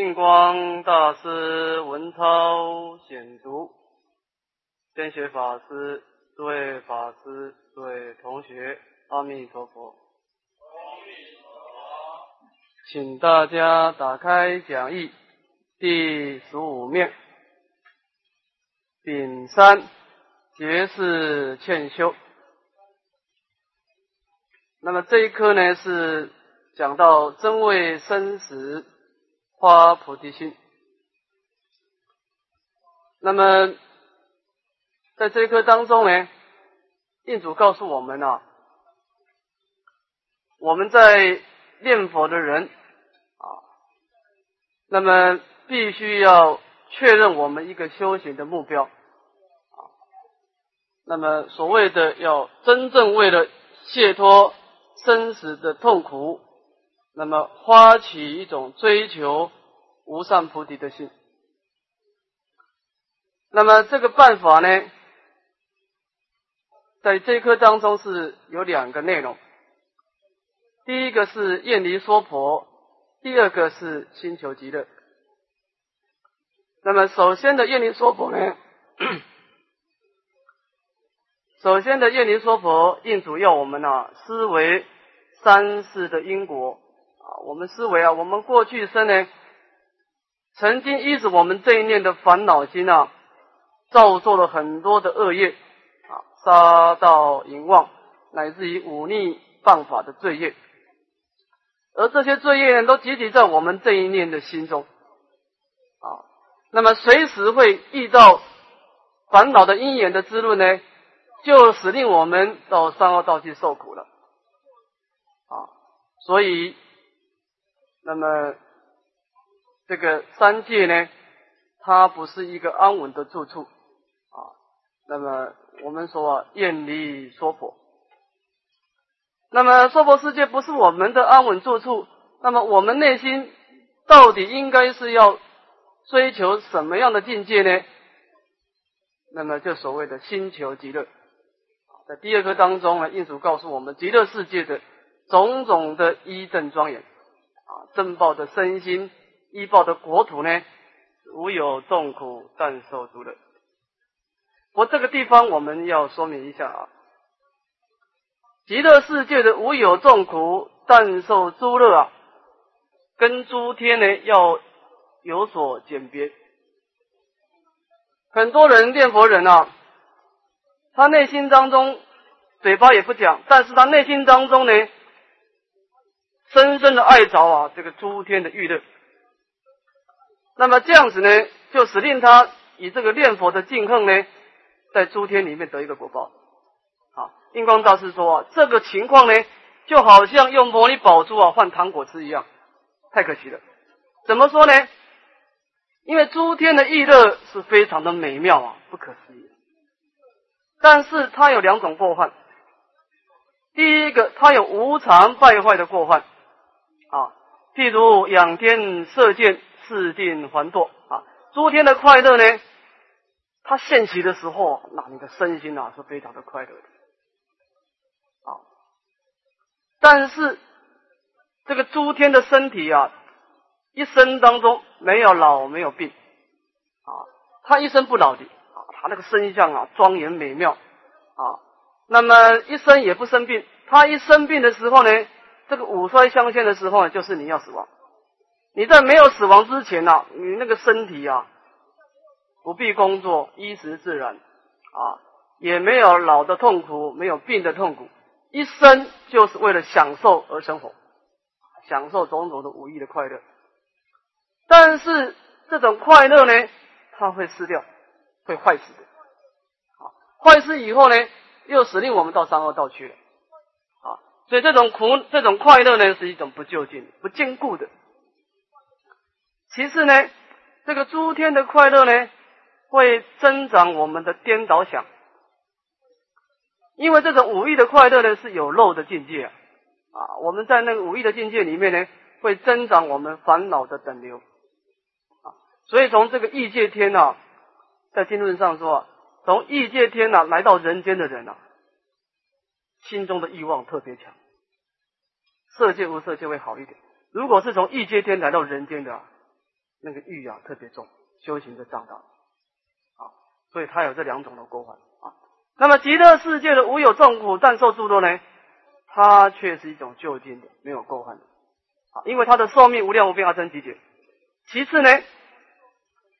印光大师文超显读，先学法师，诸位法师，诸位同学，阿弥陀佛。请大家打开讲义第十五面，丙三绝世欠修。那么这一课呢，是讲到真为生死。发菩提心。那么，在这一课当中呢，印主告诉我们啊，我们在念佛的人啊，那么必须要确认我们一个修行的目标啊。那么所谓的要真正为了解脱生死的痛苦。那么发起一种追求无上菩提的心。那么这个办法呢，在这一课当中是有两个内容。第一个是厌离娑婆，第二个是星球极乐。那么首先的厌离娑婆呢，首先的厌离娑婆，印主要我们啊思维三世的因果啊。我们思维啊，我们过去生呢，曾经依着我们这一念的烦恼心啊，造作了很多的恶业啊，杀盗淫妄，乃至于忤逆谤法的罪业，而这些罪业呢，都集体在我们这一念的心中啊，那么随时会遇到烦恼的因缘的滋润呢，就使令我们到三恶道去受苦了啊，所以。那么，这个三界呢，它不是一个安稳的住处啊。那么我们说啊，厌离娑婆。那么娑婆世界不是我们的安稳住处。那么我们内心到底应该是要追求什么样的境界呢？那么就所谓的星球极乐。在第二课当中呢，印主告诉我们极乐世界的种种的一正庄严啊。正报的身心，医报的国土呢，无有众苦，但受诸乐。我这个地方我们要说明一下啊，极乐世界的无有众苦，但受诸乐啊，跟诸天呢要有所鉴别。很多人念佛人啊，他内心当中嘴巴也不讲，但是他内心当中呢。深深的爱着啊，这个诸天的欲乐。那么这样子呢，就使令他以这个念佛的敬恨呢，在诸天里面得一个果报。啊，印光大师说啊，这个情况呢，就好像用魔力宝珠啊换糖果吃一样，太可惜了。怎么说呢？因为诸天的欲乐是非常的美妙啊，不可思议。但是它有两种过患。第一个，它有无常败坏的过患。啊，譬如仰天射箭，四定还堕啊，诸天的快乐呢，它现起的时候，那你的身心啊是非常的快乐的啊。但是这个诸天的身体啊，一生当中没有老，没有病啊，他一生不老的啊，他那个身相啊庄严美妙啊，那么一生也不生病，他一生病的时候呢。这个五衰相现的时候，就是你要死亡。你在没有死亡之前呢，你那个身体啊，不必工作，衣食自然啊，也没有老的痛苦，没有病的痛苦，一生就是为了享受而生活，享受种种的无意的快乐。但是这种快乐呢，它会失掉，会坏死的。啊，坏死以后呢，又使令我们到三恶道去了。啊所以这种苦，这种快乐呢，是一种不究竟、不坚固的。其次呢，这个诸天的快乐呢，会增长我们的颠倒想，因为这种五欲的快乐呢，是有漏的境界啊。我们在那个五欲的境界里面呢，会增长我们烦恼的等流啊。所以从这个异界天啊，在经论上说，从异界天啊来到人间的人啊。心中的欲望特别强，色界无色界会好一点。如果是从异界天来到人间的，那个欲啊特别重，修行的障大，啊，所以他有这两种的过患啊。那么极乐世界的无有众苦但受诸多呢，它却是一种就近的，没有过患的，啊，因为它的寿命无量无边而生极简。其次呢，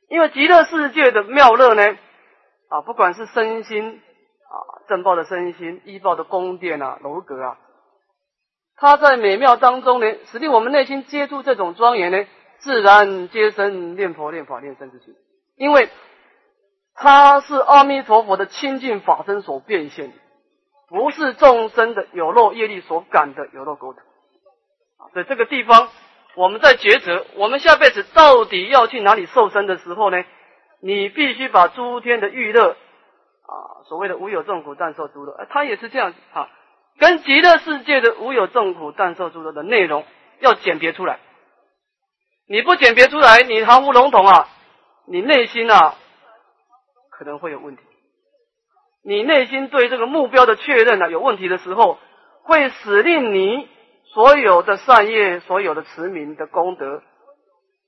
因为极乐世界的妙乐呢，啊，不管是身心啊，正报的身心，依报的宫殿啊，楼阁啊。它在美妙当中呢，使令我们内心接触这种庄严呢，自然皆生念佛、念法、念身之心。因为它是阿弥陀佛的清净法身所变现的，不是众生的有漏业力所感的有漏沟通。啊，所以这个地方我们在抉择，我们下辈子到底要去哪里受生的时候呢，你必须把诸天的欲乐啊，所谓的无有众苦但受诸乐，它也是这样啊。跟极乐世界的无有众苦但受诸乐的内容要鉴别出来，你不鉴别出来，你含糊笼统啊，你内心啊可能会有问题。你内心对这个目标的确认啊有问题的时候，会使令你所有的善业、所有的持名的功德，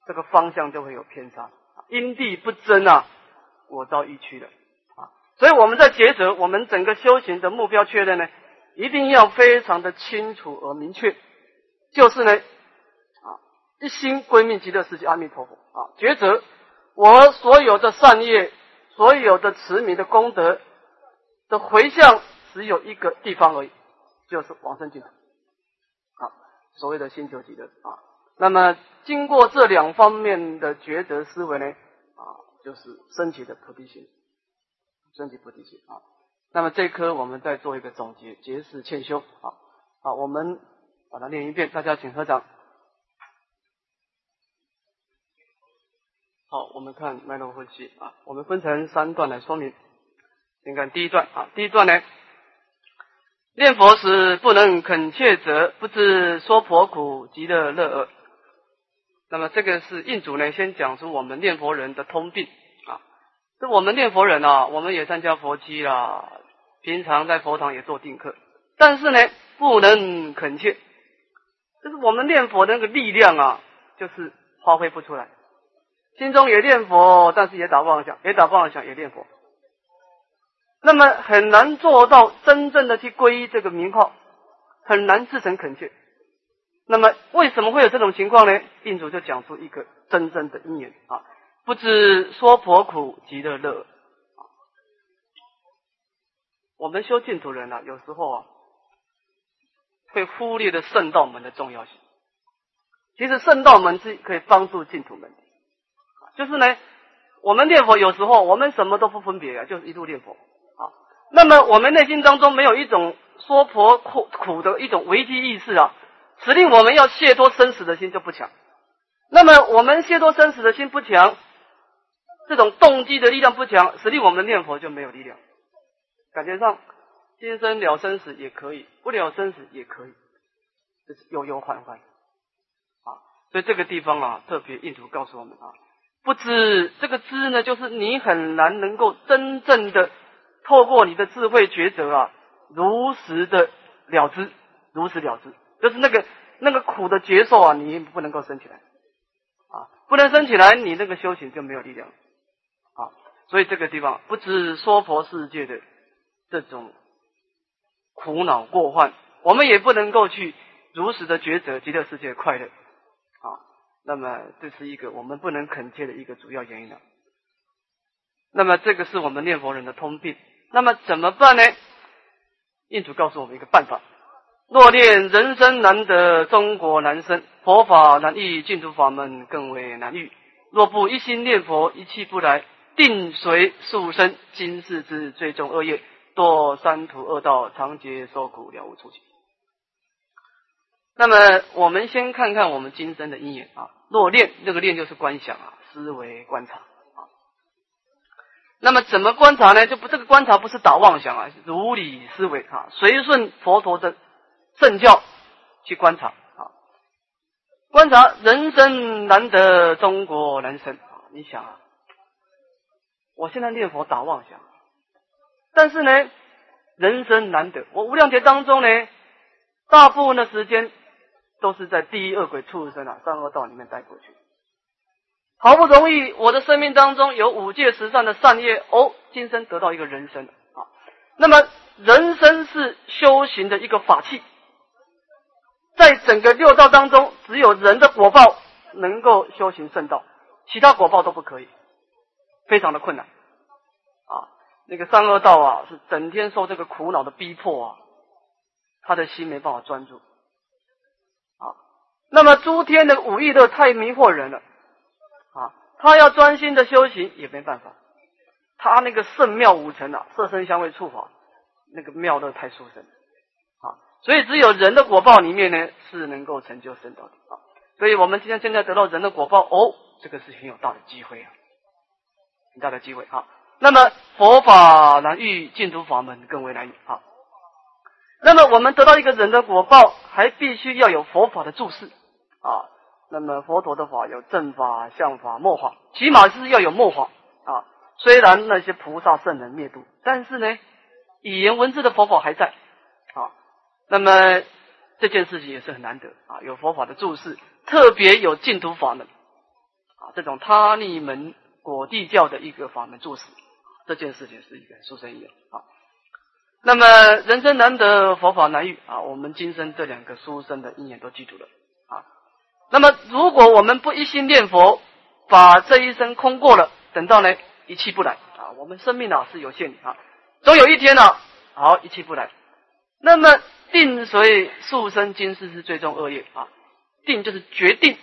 这个方向就会有偏差，因地不真啊，我遭一区的啊。所以我们在抉择我们整个修行的目标确认呢。一定要非常的清楚而明确，就是呢，一心归命极乐世界阿弥陀佛啊，抉择我所有的善业，所有的慈悯的功德的回向，只有一个地方而已，就是往生净土，啊，所谓的心求极乐啊。那么经过这两方面的抉择思维呢，啊，就是升起的菩提心，升起菩提心啊。那么这一科我们再做一个总结，结是欠修。好，好，我们把它念一遍，大家请合掌。好，我们看脉络分析啊，我们分成三段来说明。先看第一段啊，第一段呢，念佛时不能恳切者，不知说婆苦极乐乐恶。那么这个是印主呢，先讲出我们念佛人的通病啊。这我们念佛人啊，我们也参加佛期啦。平常在佛堂也做定课，但是呢，不能恳切，就是我们念佛的那个力量啊，就是发挥不出来。心中也念佛，但是也打妄想，也打妄想，也念佛，那么很难做到真正的去皈依这个名号，很难自成恳切。那么为什么会有这种情况呢？印主就讲出一个真正的因缘啊，不知说婆苦极乐乐。我们修净土人啊，有时候啊，会忽略了圣道门的重要性。其实圣道门是可以帮助净土门，就是呢，我们念佛有时候我们什么都不分别啊，就是一路念佛啊。那么我们内心当中没有一种说婆苦苦的一种危机意识啊，使令我们要卸脱生死的心就不强。那么我们卸脱生死的心不强，这种动机的力量不强，使令我们的念佛就没有力量。感觉上，今生了生死也可以，不了生死也可以，这是悠悠缓缓啊。所以这个地方啊，特别印度告诉我们啊，不知这个知呢，就是你很难能够真正的透过你的智慧抉择啊，如实的了知，如实了知，就是那个那个苦的劫受啊，你不能够升起来啊，不能升起来，你那个修行就没有力量啊。所以这个地方不知说佛世界的。这种苦恼过患，我们也不能够去如实的抉择极乐世界的快乐。那么这是一个我们不能恳切的一个主要原因了。那么这个是我们念佛人的通病。那么怎么办呢？印主告诉我们一个办法：若念人生难得，中国难生，佛法难遇，净土法门更为难遇。若不一心念佛，一气不来，定随宿生今世之最终恶业。堕三途恶道，长劫受苦，了无出期。那么，我们先看看我们今生的因缘啊。若念，这个念就是观想啊，思维观察啊。那么，怎么观察呢？就不这个观察不是打妄想啊，如理思维啊，随顺佛陀的正教去观察啊。观察人生难得，中国人生啊。你想啊，我现在念佛打妄想。但是呢，人生难得。我无量劫当中呢，大部分的时间都是在第一恶鬼畜生啊、三恶道里面待过去。好不容易我的生命当中有五戒十善的善业，哦，今生得到一个人生啊。那么人生是修行的一个法器，在整个六道当中，只有人的果报能够修行圣道，其他果报都不可以，非常的困难啊。那个三恶道啊，是整天受这个苦恼的逼迫啊，他的心没办法专注。那么诸天的五欲乐太迷惑人了啊，他要专心的修行也没办法，他那个圣妙五尘啊，色身香味触法，那个妙乐太殊胜啊，所以只有人的果报里面呢，是能够成就圣道的啊。所以我们今天现在得到人的果报，哦，这个是很有大的机会啊，很大的机会啊。那么佛法难遇，净土法门更为难遇啊。那么我们得到一个人的果报，还必须要有佛法的注释啊。那么佛陀的法有正法、相法、末法，起码是要有末法啊。虽然那些菩萨圣人灭度，但是呢，语言文字的佛法还在啊。那么这件事情也是很难得啊，有佛法的注释，特别有净土法门啊，这种他利门果地教的一个法门注释。这件事情是一个殊胜意啊。那么人生难得佛法难遇啊，我们今生这两个书生的因缘都记住了啊。那么如果我们不一心念佛，把这一生空过了，等到呢一气不来啊，我们生命啊是有限的啊，总有一天呢，好一气不来。那么定随速生今世是最终恶业啊，定就是决定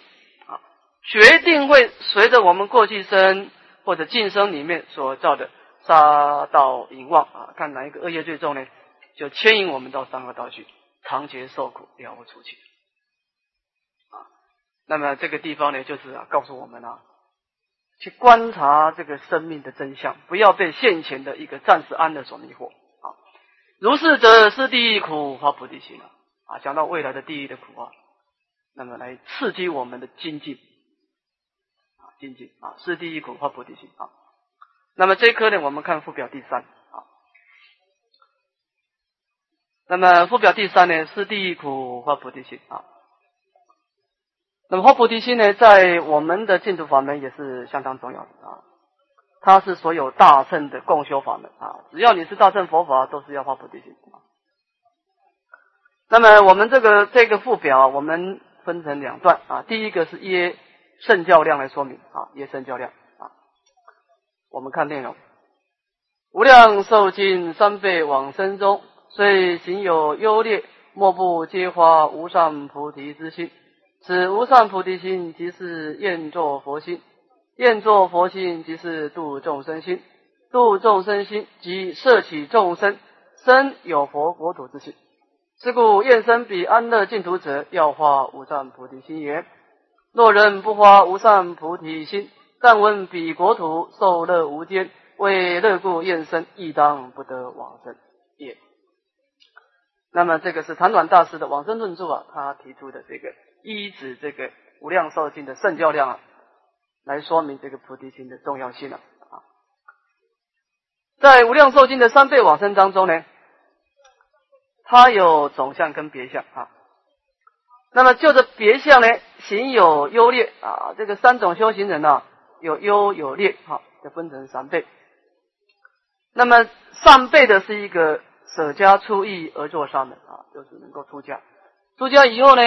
啊，决定会随着我们过去生或者今生里面所造的。杀道淫妄啊，看哪一个恶业最重呢？就牵引我们到三恶道去，长劫受苦，了不出去。那么这个地方呢，就是啊，告诉我们啊，去观察这个生命的真相，不要被现前的一个暂时安乐所迷惑啊。如是者，是地狱苦，发菩提心啊。啊讲到未来的地狱的苦啊，那么来刺激我们的精进啊，精进啊，是地狱苦，发菩提心啊。那么这一课呢，我们看附表第三啊。那么附表第三呢，是第一苦发菩提心啊。那么发菩提心呢，在我们的净土法门也是相当重要的啊。它是所有大乘的共修法门啊，只要你是大乘佛法，都是要发菩提心啊。那么我们这个这个附表，我们分成两段啊。第一个是耶圣教量来说明啊，耶圣教量啊。我们看内容，无量寿经三辈往生中，虽行有优劣，莫不皆发无上菩提之心。此无上菩提心，即是愿作佛心；愿作佛心，即是度众生心；度众生心，即摄取众生生有佛国土之心。是故愿生彼安乐净土者，要发无上菩提心也。若人不发无上菩提心，但闻彼国土受乐无间，为乐故厌生，亦当不得往生也。那么这个是长短大师的往生论著啊，他提出的这个依指这个无量寿经的圣教量啊，来说明这个菩提心的重要性了啊。在无量寿经的三倍往生当中呢，它有总相跟别相啊。那么就着别相呢，行有优劣啊，这个三种修行人呢。有优有劣，哈，就分成三倍。那么上辈的是一个舍家出义而作善的啊，就是能够出家。出家以后呢，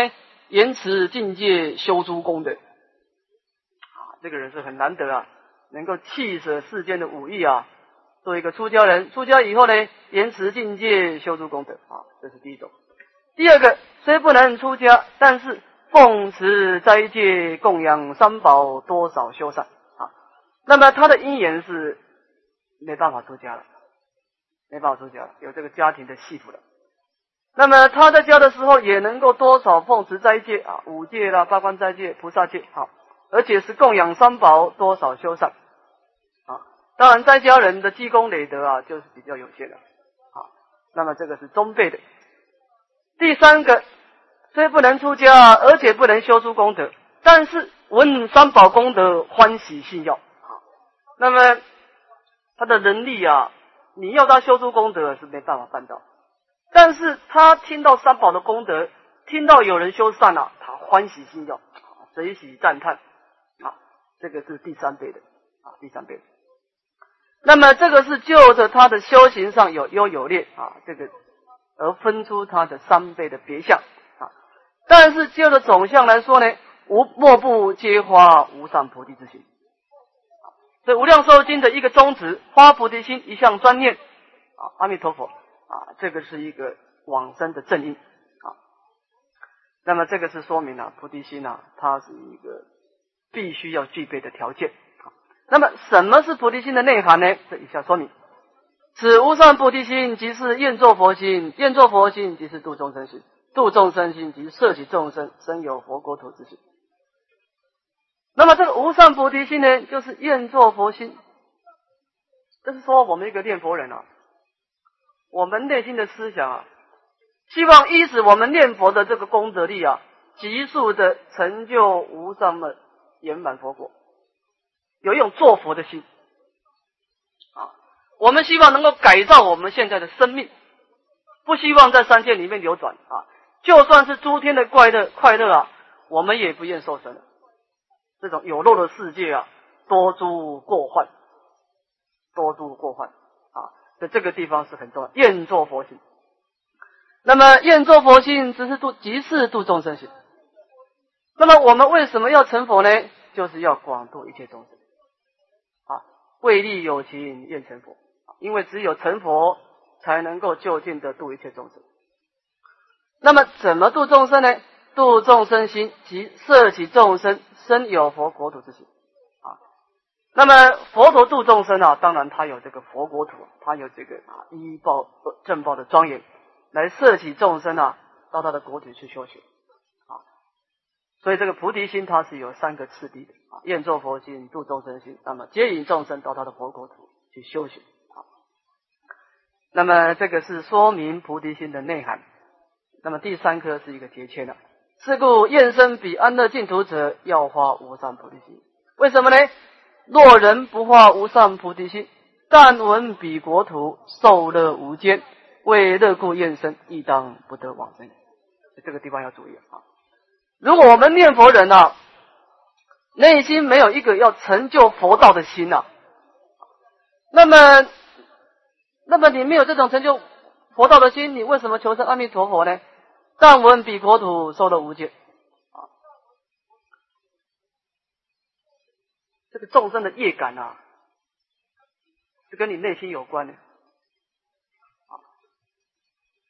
言辞境界修诸功德啊，这个人是很难得啊，能够弃舍世间的武艺啊，做一个出家人。出家以后呢，言辞境界修诸功德啊，这是第一种。第二个虽不能出家，但是奉持斋戒供养三宝，多少修善啊。那么他的因缘是没办法出家了，没办法出家了，有这个家庭的系缚了。那么他在家的时候也能够多少奉持斋戒啊，五戒啦、八关斋戒、菩萨戒啊，而且是供养三宝，多少修善啊。当然在家人的积功累德啊，就是比较有限的啊。那么这个是中辈的。第三个虽不能出家，而且不能修出功德，但是闻三宝功德，欢喜信要。好那么他的能力啊，你要他修出功德是没办法办到，但是他听到三宝的功德，听到有人修善了，他欢喜心要，随喜赞叹啊，这个是第三辈的啊，第三辈。那么这个是就着他的修行上有优有劣啊，这个而分出他的三倍的别相啊。但是就着总相来说呢，无莫不皆花无上菩提之心。这《无量寿经》的一个宗旨，发菩提心，一向专念啊，阿弥陀佛啊，这个是一个往生的正因啊。那么这个是说明了菩提心啊，它是一个必须要具备的条件。那么什么是菩提心的内涵呢？这以下说明：此无上菩提心，即是愿作佛心；愿作佛心，即是度众生心；度众生心，即摄取众生，生有佛国土之心。那么这个无上菩提心呢，就是愿作佛心。就是说，我们一个念佛人啊，我们内心的思想啊，希望依止我们念佛的这个功德力啊，急速的成就无上的圆满佛果，有一种做佛的心啊。我们希望能够改造我们现在的生命，不希望在三界里面流转啊。就算是诸天的快乐快乐啊，我们也不愿受生。这种有漏的世界啊，多诸过患，多诸过患在这个地方是很重要。愿作佛心，那么愿作佛心，只是度即是度众生心。那么我们为什么要成佛呢？就是要广度一切众生啊，为利有情愿成佛，因为只有成佛才能够就近的度一切众生。那么怎么度众生呢？度众生心即摄取众生。生有佛国土之心，那么佛陀度众生啊，当然他有这个佛国土，他有这个啊依报正报的庄严，来摄取众生啊，到他的国土去修行啊。所以这个菩提心它是有三个次第的啊，愿作佛心，度众生心，那么接引众生到他的佛国土去修行啊。那么这个是说明菩提心的内涵。那么第三颗是一个结签的。是故愿生彼安乐净土者，要发无上菩提心。为什么呢？若人不发无上菩提心，但闻彼国土受乐无间，为乐故厌生，亦当不得往生。这个地方要注意啊！如果我们念佛人啊，内心没有一个要成就佛道的心呐，那么，那么你没有这种成就佛道的心，你为什么求生阿弥陀佛呢？但闻彼国土受乐无间，啊，这个众生的业感啊，是跟你内心有关的，啊，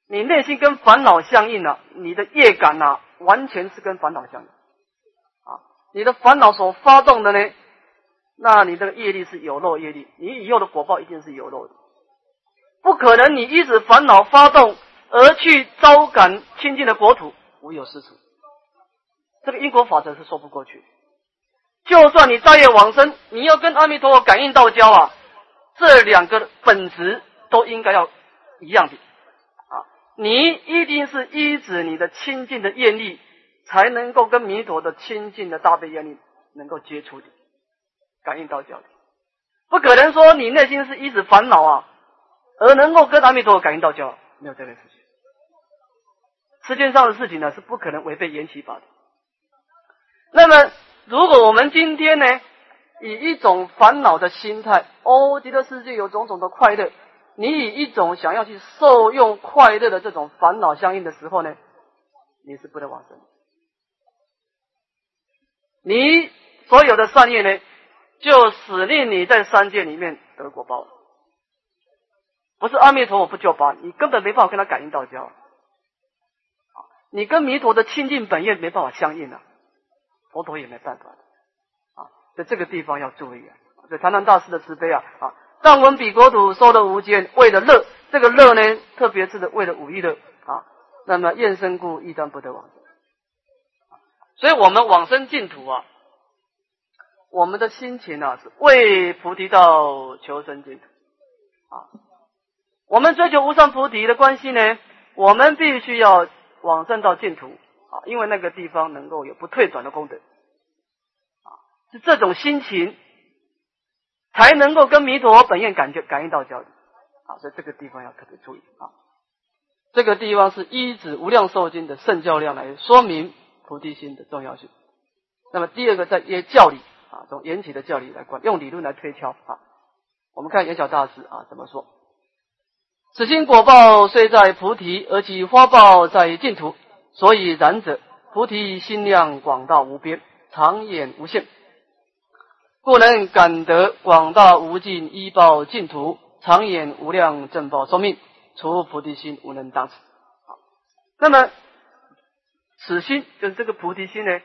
你内心跟烦恼相应了，你的业感呐，完全是跟烦恼相应，啊，你的烦恼所发动的呢，那你这个业力是有漏业力，你以后的果报一定是有漏的，不可能你一直烦恼发动。而去招感清净的国土，无有是处。这个因果法则是说不过去。就算你大业往生，你要跟阿弥陀佛感应道交啊，这两个本质都应该要一样的啊。你一定是依止你的清净的愿力，才能够跟弥陀的清净的大悲愿力能够接触的，感应道交的。不可能说你内心是一直烦恼啊，而能够跟阿弥陀佛感应道交，没有这件事情。世界上的事情呢，是不可能违背缘起法的。那么，如果我们今天呢，以一种烦恼的心态，哦，极乐世界有种种的快乐，你以一种想要去受用快乐的这种烦恼相应的时候呢，你是不能往生。你所有的善业呢，就使令你在三界里面得果报。不是阿弥陀佛不救拔，你根本没办法跟他感应道交。你跟弥陀的清净本愿没办法相应啊，佛陀也没办法啊，在这个地方要注意啊。这禅堂大师的慈悲啊啊，但闻彼国土受乐无间，为了乐，这个乐呢，特别是为了五欲乐啊。那么愿生故，亦当不得往生。所以我们往生净土啊，我们的心情啊，是为菩提道求生净土啊。我们追求无上菩提的关系呢，我们必须要。往生到净土啊，因为那个地方能够有不退转的功德啊，是这种心情才能够跟弥陀本愿感觉感应到交的啊，所以这个地方要特别注意啊。这个地方是一指无量寿经的圣教量来说明菩提心的重要性。那么第二个在耶教理啊，从缘起的教理来观，用理论来推敲啊。我们看圆晓大师啊怎么说：此心果报虽在菩提，而其花报在净土，所以然者，菩提心量广大无边，长远无限，故能感得广大无尽依报净土，长远无量正报寿命，除菩提心无能当此。好，那么此心就是这个菩提心呢？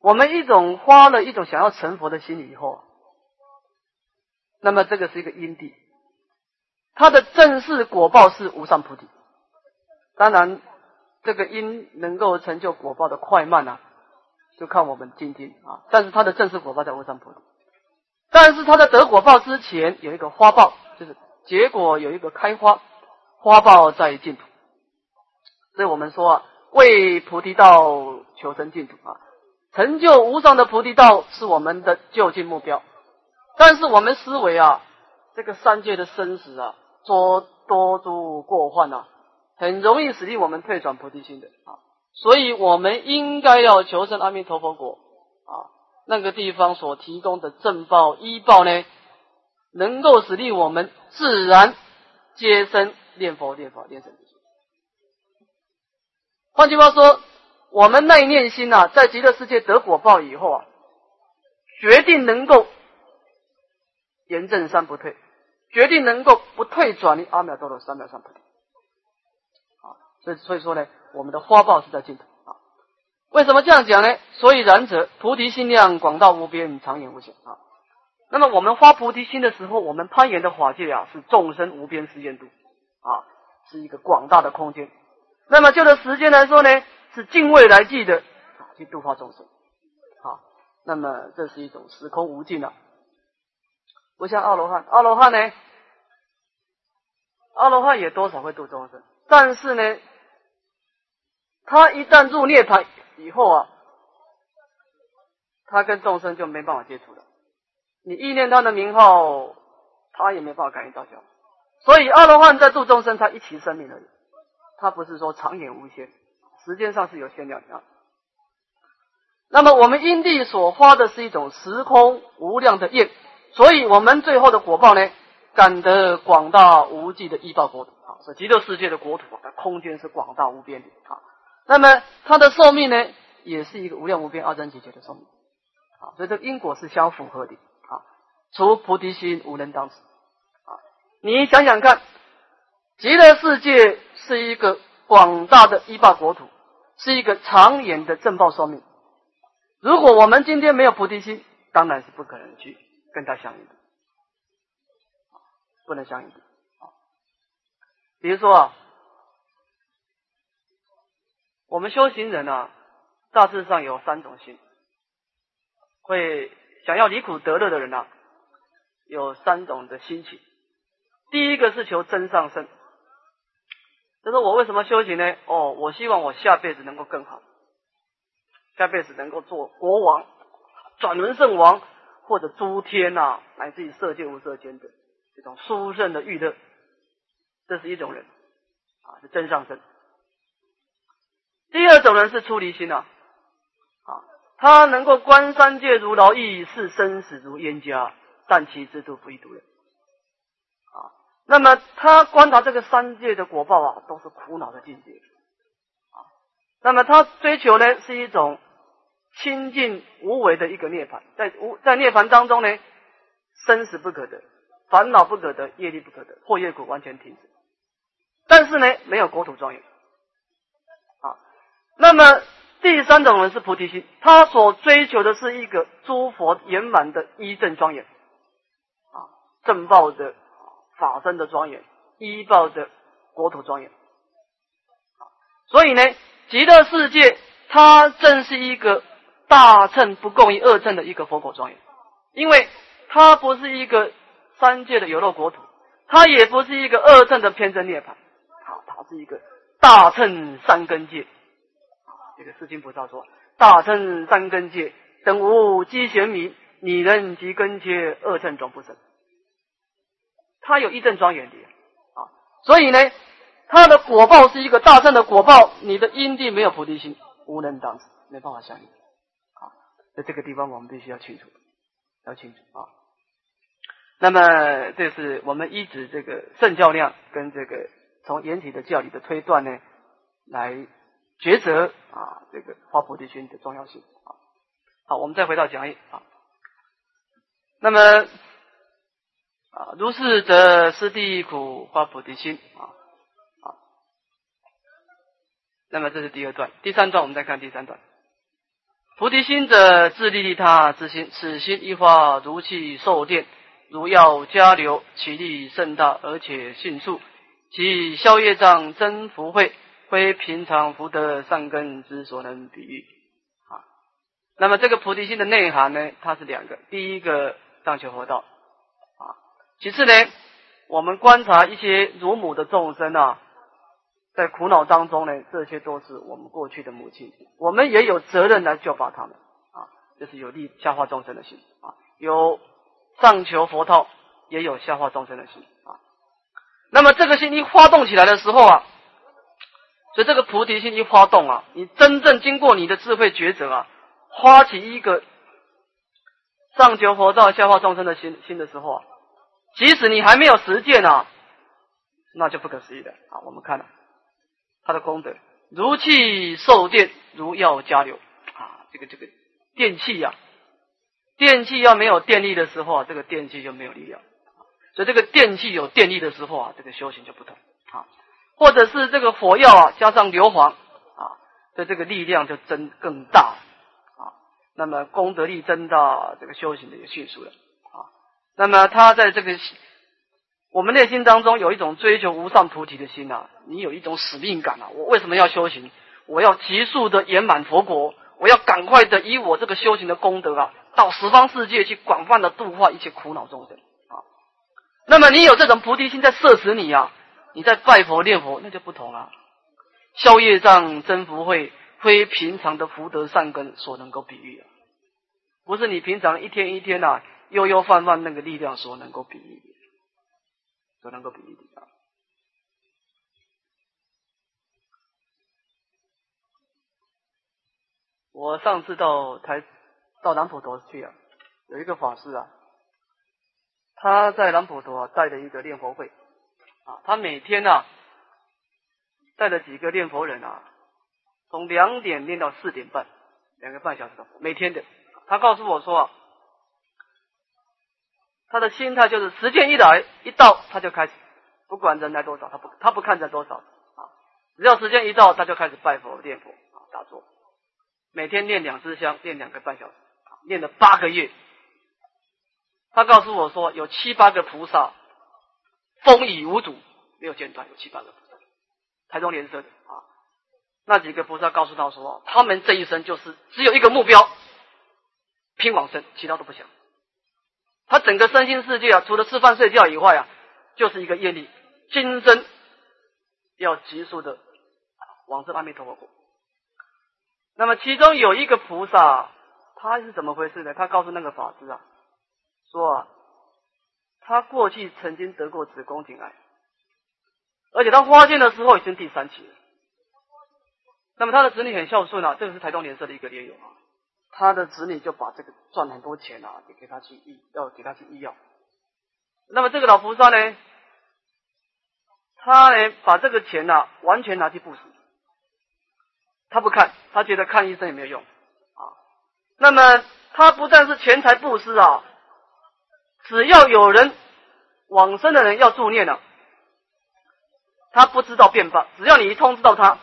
我们一种花了一种想要成佛的心以后。那么这个是一个因地，它的正式果报是无上菩提。当然，这个因能够成就果报的快慢啊，就看我们精进啊。但是它的正式果报在无上菩提，但是它的得果报之前有一个花报，就是结果有一个开花，花报在净土。所以我们说啊，为菩提道求生净土啊，成就无上的菩提道是我们的就近目标。但是我们思维啊，这个三界的生死啊，多多诸过患啊，很容易使令我们退转菩提心的啊。所以我们应该要求生阿弥陀佛果啊，那个地方所提供的正报医报呢，能够使令我们自然接生念佛、念佛、念神。换句话说，我们那一念心呐，在极乐世界得果报以后啊，决定能够。严正三不退，决定能够不退转离阿弥陀罗三藐三菩提。所以所以说呢，我们的花报是在尽头啊。为什么这样讲呢？所以然者，菩提心量广大无边，长远无限啊。那么我们发菩提心的时候，我们攀岩的法界啊，是众生无边时间度啊，是一个广大的空间。那么就的时间来说呢，是尽未来际的啊，去度化众生。好，那么这是一种时空无尽的。不像阿罗汉，阿罗汉呢？阿罗汉也多少会度众生，但是呢，他一旦入涅槃以后啊，他跟众生就没办法接触了。你意念他的名号，他也没办法感应到。所以阿罗汉在度众生，他一起生命而已，他不是说长远无限，时间上是有限量的。那么我们因地所发的是一种时空无量的业。所以，我们最后的果报呢，感得广大无际的依报国土啊，是极乐世界的国土啊，空间是广大无边的啊。那么，它的寿命呢，也是一个无量无边二真解决的寿命啊。所以，这个因果是相符合的啊。除菩提心无人当此啊。你想想看，极乐世界是一个广大的依报国土，是一个长远的正报寿命。如果我们今天没有菩提心，当然是不可能去。跟他相应的，不能相应的啊。比如说啊，我们修行人啊，大致上有三种心，会想要离苦得乐的人啊，有三种的心情。第一个是求真上升，就是我为什么修行呢？哦，我希望我下辈子能够更好，下辈子能够做国王，转轮圣王。或者诸天呐，乃至于色界无色间的这种殊胜的欲乐，这是一种人啊，是真上身。第二种人是出离心呐，啊，他能够观三界如劳役，视生死如冤家，但其之度不亦独人啊。那么他观察这个三界的果报啊，都是苦恼的境界啊。那么他追求呢，是一种。清净无为的一个涅槃，在无在涅槃当中呢，生死不可得，烦恼不可得，业力不可得，破业果完全停止。但是呢，没有国土庄严。那么第三种人是菩提心，他所追求的是一个诸佛圆满的一正庄严，啊，正报的法身的庄严，依报的国土庄严。所以呢，极乐世界它正是一个。大乘不共于二乘的一个佛果庄严，因为它不是一个三界的有漏国土，它也不是一个二乘的偏正涅槃，好，它是一个大乘三根界。这个世经菩萨说：“大乘三根界等无机玄迷，拟人及根界，二乘转不生。”他有一正庄严的啊，所以呢，他的果报是一个大乘的果报，你的因地没有菩提心，无能当，没办法相应啊。在这个地方我们必须要清楚，要清楚啊。那么这是我们依止这个圣教量跟这个从严体的教理的推断呢，来抉择啊这个发菩提心的重要性啊。好，我们再回到讲义啊。那么啊，如是则失地苦发菩提心啊啊。那么这是第二段，第三段我们再看第三段。菩提心者，自利利他之心，此心一化如气受电。如药加流，其力甚大，而且迅速。其消业障、增福慧，非平常福德善根之所能比喻。啊，那么这个菩提心的内涵呢？它是两个：第一个上求佛道，啊，其次呢，我们观察一些乳母的众生啊，在苦恼当中呢，这些都是我们过去的母亲，我们也有责任来救拔他们。啊，这是有利消化众生的心啊，有。上求佛道，也有消化众生的心啊。那么这个心一发动起来的时候啊，所以这个菩提心一发动啊，你真正经过你的智慧抉择啊，发起一个上求佛道、下化众生的心心的时候啊，即使你还没有实践啊，那就不可思议的啊。我们看了他的功德，如气受电，如药加流啊，这个这个电器呀。电器要没有电力的时候啊，这个电器就没有力量。所以这个电器有电力的时候啊，这个修行就不同。或者是这个火药啊，加上硫磺啊，的这个力量就增更大啊。那么功德力增大，这个修行的也迅速了啊。那么他在这个我们内心当中有一种追求无上菩提的心啊，你有一种使命感啊。我为什么要修行？我要急速的圆满佛国，我要赶快的以我这个修行的功德啊。到十方世界去广泛的度化一切苦恼众生啊！那么你有这种菩提心在摄持你啊，你在拜佛念佛那就不同了。消业障增福慧，非平常的福德善根所能够比喻啊！不是你平常一天一天呐悠悠泛泛那个力量所能够比喻的，所能够比喻的！我上次到台。到南普陀去啊，有一个法师啊，他在南普陀带了一个念佛会他每天啊带着几个念佛人啊，从两点念到四点半，两个半小时的，每天的。他告诉我说，啊他的心态就是时间一来一到，他就开始，不管人来多少，他不他不看人多少啊，只要时间一到，他就开始拜佛念佛啊，打坐，每天念两支香，念两个半小时。念了八个月，他告诉我说，有七八个菩萨风雨无阻，没有间断，有七八个菩萨，台中莲社的啊，那几个菩萨告诉他说，他们这一生就是只有一个目标，拼往生，其他都不想。他整个身心世界啊，除了吃饭睡觉以外啊，就是一个业力，今生要急速的往生阿弥陀佛。那么其中有一个菩萨。他是怎么回事呢？他告诉那个法师啊，说啊，他过去曾经得过子宫颈癌，而且他发现的时候已经第三期了。那么他的子女很孝顺啊，这个是台东联社的一个联友啊，他的子女就把这个赚很多钱啊，给给他去医，要给他去医药。那么这个老菩萨呢，他呢把这个钱呢完全拿去布施，他不看，他觉得看医生也没有用啊。那么他不但是钱财布施啊，只要有人往生的人要助念了，他不知道变法，只要你一通知到他，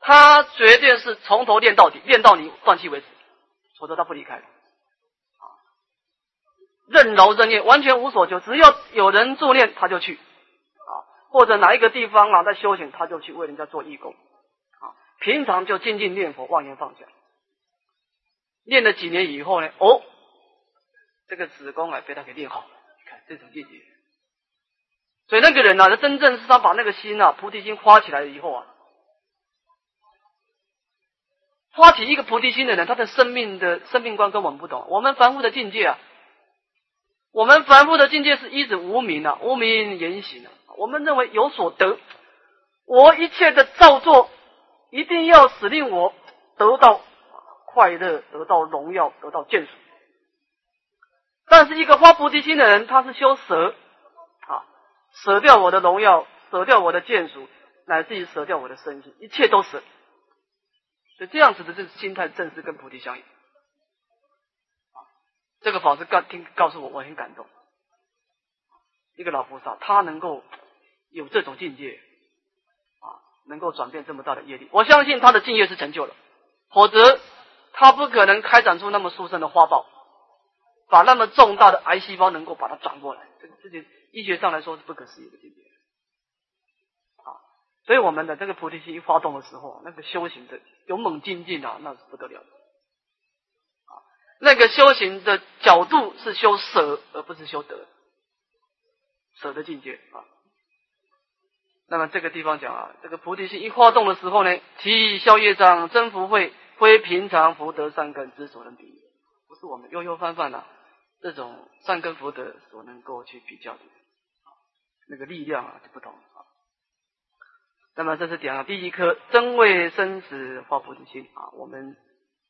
他绝对是从头练到底，练到你断气为止，否则他不离开。啊，任劳任怨，完全无所求，只要有人助念他就去，啊，或者哪一个地方啊在修行，他就去为人家做义工，啊，平常就静静念佛，妄言放下。练了几年以后呢？哦，这个子宫啊被他给练好了。你看这种境界，所以那个人呢，他真正是他把那个心啊，菩提心发起来了以后啊，发起一个菩提心的人，他的生命的生命观跟我们不同。我们凡夫的境界啊，我们凡夫的境界是一直无名啊，无名言行啊。我们认为有所得，我一切的造作一定要使令我得到。快乐，得到荣耀，得到见属。但是一个发菩提心的人，他是修舍，啊，舍掉我的荣耀，舍掉我的见属，乃至于舍掉我的身心，一切都舍。所以这样子的这心态，正是跟菩提相应。啊这个法师告听告诉我，我很感动。一个老菩萨，他能够有这种境界，啊，能够转变这么大的业力，我相信他的境界是成就了，否则他不可能开展出那么殊胜的花报，把那么重大的癌细胞能够把它转过来，这这些医学上来说是不可思议的境界。啊，所以我们的这个菩提心一发动的时候，那个修行的勇猛精进啊，那是不得了。啊，那个修行的角度是修舍，而不是修德。舍的境界啊，那么这个地方讲啊，这个菩提心一发动的时候呢，其消业障、增福慧，非平常福德善根之所能比，不是我们悠悠泛泛的这种善根福德所能够去比较的，那个力量啊就不同啊。那么这是讲第一颗真为生死发菩提心啊，我们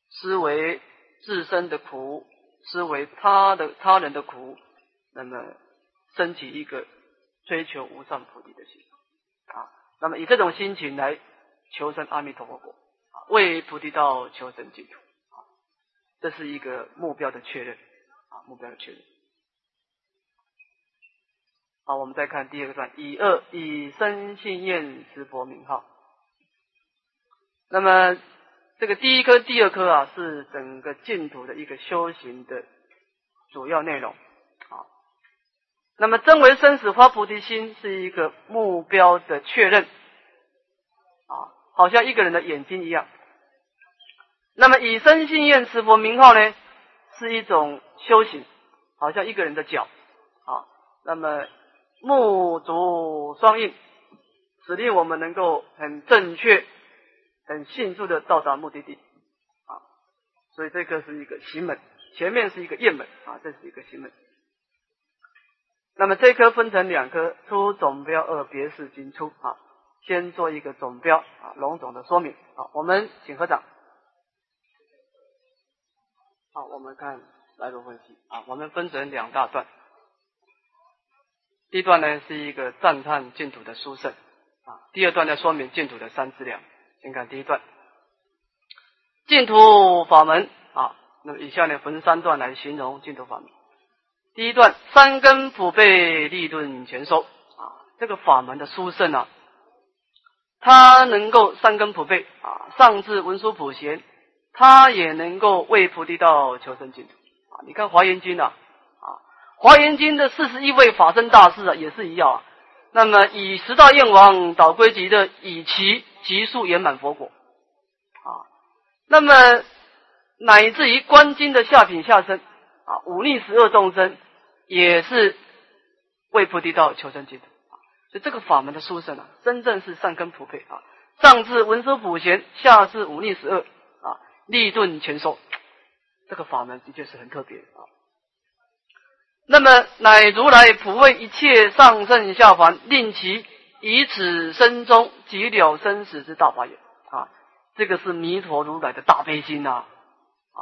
思维自身的苦，思维他的他人的苦，那么。升起一个追求无上菩提的心啊，那么以这种心情来求生阿弥陀佛果，为菩提道求生净土啊，这是一个目标的确认目标的确认。好，我们再看第二个段，以二以身信愿持佛名号。那么这个第一颗、第二颗啊，是整个净土的一个修行的主要内容。好那么，真为生死发菩提心是一个目标的确认，啊，好像一个人的眼睛一样。那么，以身信愿持佛名号呢，是一种修行，好像一个人的脚，啊，那么目足双印，指令我们能够很正确、很迅速的到达目的地，啊，所以这个是一个行门，前面是一个雁门，啊，这是一个行门。那么这颗分成两颗，出总标二别是经出啊，先做一个总标啊，笼总的说明啊。我们请合掌。好，我们看来路分析啊，我们分成两大段。第一段呢是一个赞叹净土的殊胜啊，第二段呢说明净土的三资粮。先看第一段，净土法门啊，那么以下呢分三段来形容净土法门。第一段三根普被立顿全收啊，这个法门的殊胜啊，它能够三根普被啊，上至文殊普贤，他也能够为菩提道求生净土啊。你看华严经啊，啊，华严经的四十一位法身大士啊，也是一样啊。那么以十大愿王导归集的，以其极速圆满佛果啊。那么乃至于观经的下品下生啊，五逆十二众生。也是为菩提道求生净土啊，所以这个法门的殊胜啊，真正是善根普配啊。上至文殊普贤，下至五逆十二立顿全收，这个法门的确是很特别啊。那么乃如来普为一切上圣下凡，令其以此生中即了生死之大法也啊。这个是弥陀如来的大悲心呐啊，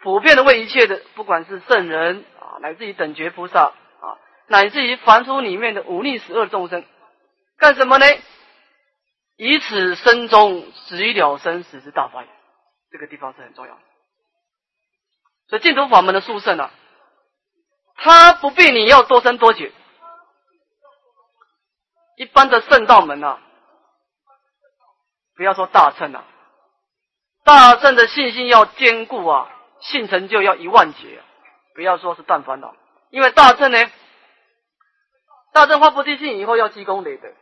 普遍的为一切的，不管是圣人啊。乃至于等觉菩萨啊，乃至于凡夫里面的五逆十二众生，干什么呢？以此生中即了生死之大法也。这个地方是很重要的。所以净土法门的殊胜啊，他不必你要多生多劫。一般的圣道门啊，不要说大乘啊，大乘的信心要坚固啊，信成就要一万劫啊。不要说是断烦恼，因为大乘呢，大正发菩提心以后要积功累德，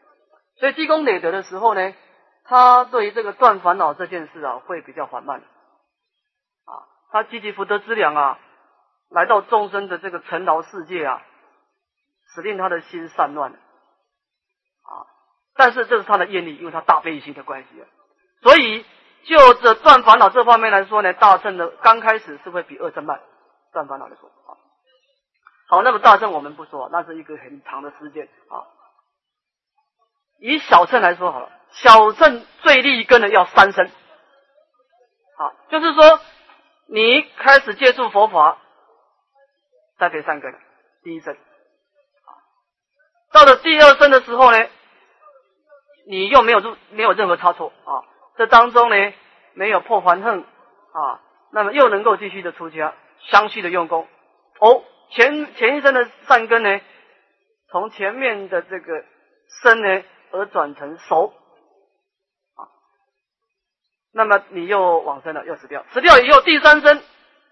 所以积功累德的时候呢，他对于这个断烦恼这件事啊，会比较缓慢，啊，他积极福德资粮啊，来到众生的这个尘劳世界啊，使令他的心散乱，啊，但是这是他的业力，因为他大悲心的关系啊，所以就这断烦恼这方面来说呢，大圣的刚开始是会比二圣慢。断烦恼的说啊，好，那么大乘我们不说，那是一个很长的时间啊。以小乘来说好了，小乘最利根的要三生，好，就是说你开始接触佛法，再给三根，第一生。到了第二生的时候呢，你又没有入，没有任何差错啊。这当中呢，没有破还恨啊，那么又能够继续的出家，相续的用功。哦，前前一生的善根呢，从前面的这个生呢，而转成熟啊。那么你又往生了，又死掉，死掉以后第三生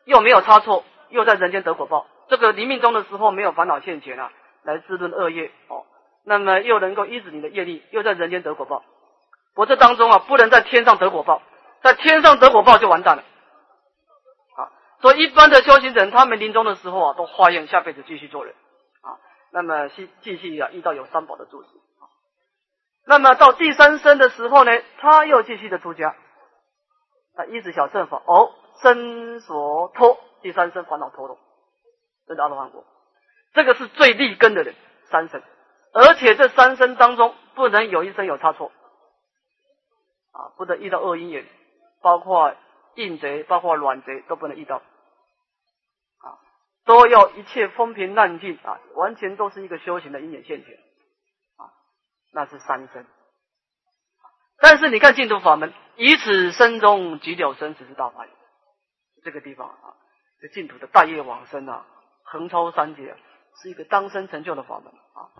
又没有差错，又在人间得果报。这个临命终的时候没有烦恼现前啊。来滋润恶业哦，那么又能够依止你的业力，又在人间得果报。我这当中啊，不能在天上得果报，在天上得果报就完蛋了。啊，所以一般的修行人，他们临终的时候啊，都化验下辈子继续做人啊，那么继继续啊遇到有三宝的助持，那么到第三生的时候呢，他又继续的出家。啊，一直小乘法哦，生所脱，第三生烦恼脱落，这是阿罗汉果。这个是最立根的人，三生，而且这三生当中不能有一生有差错，啊，不能遇到恶因缘，包括硬贼，包括软贼都不能遇到，啊，都要一切风平浪静。啊，完全都是一个修行的因缘现前，那是三生。但是你看净土法门，以此生中即了生死之大法这个地方啊，这净土的大业往生啊，横超三界。是一个当生成就的法门啊。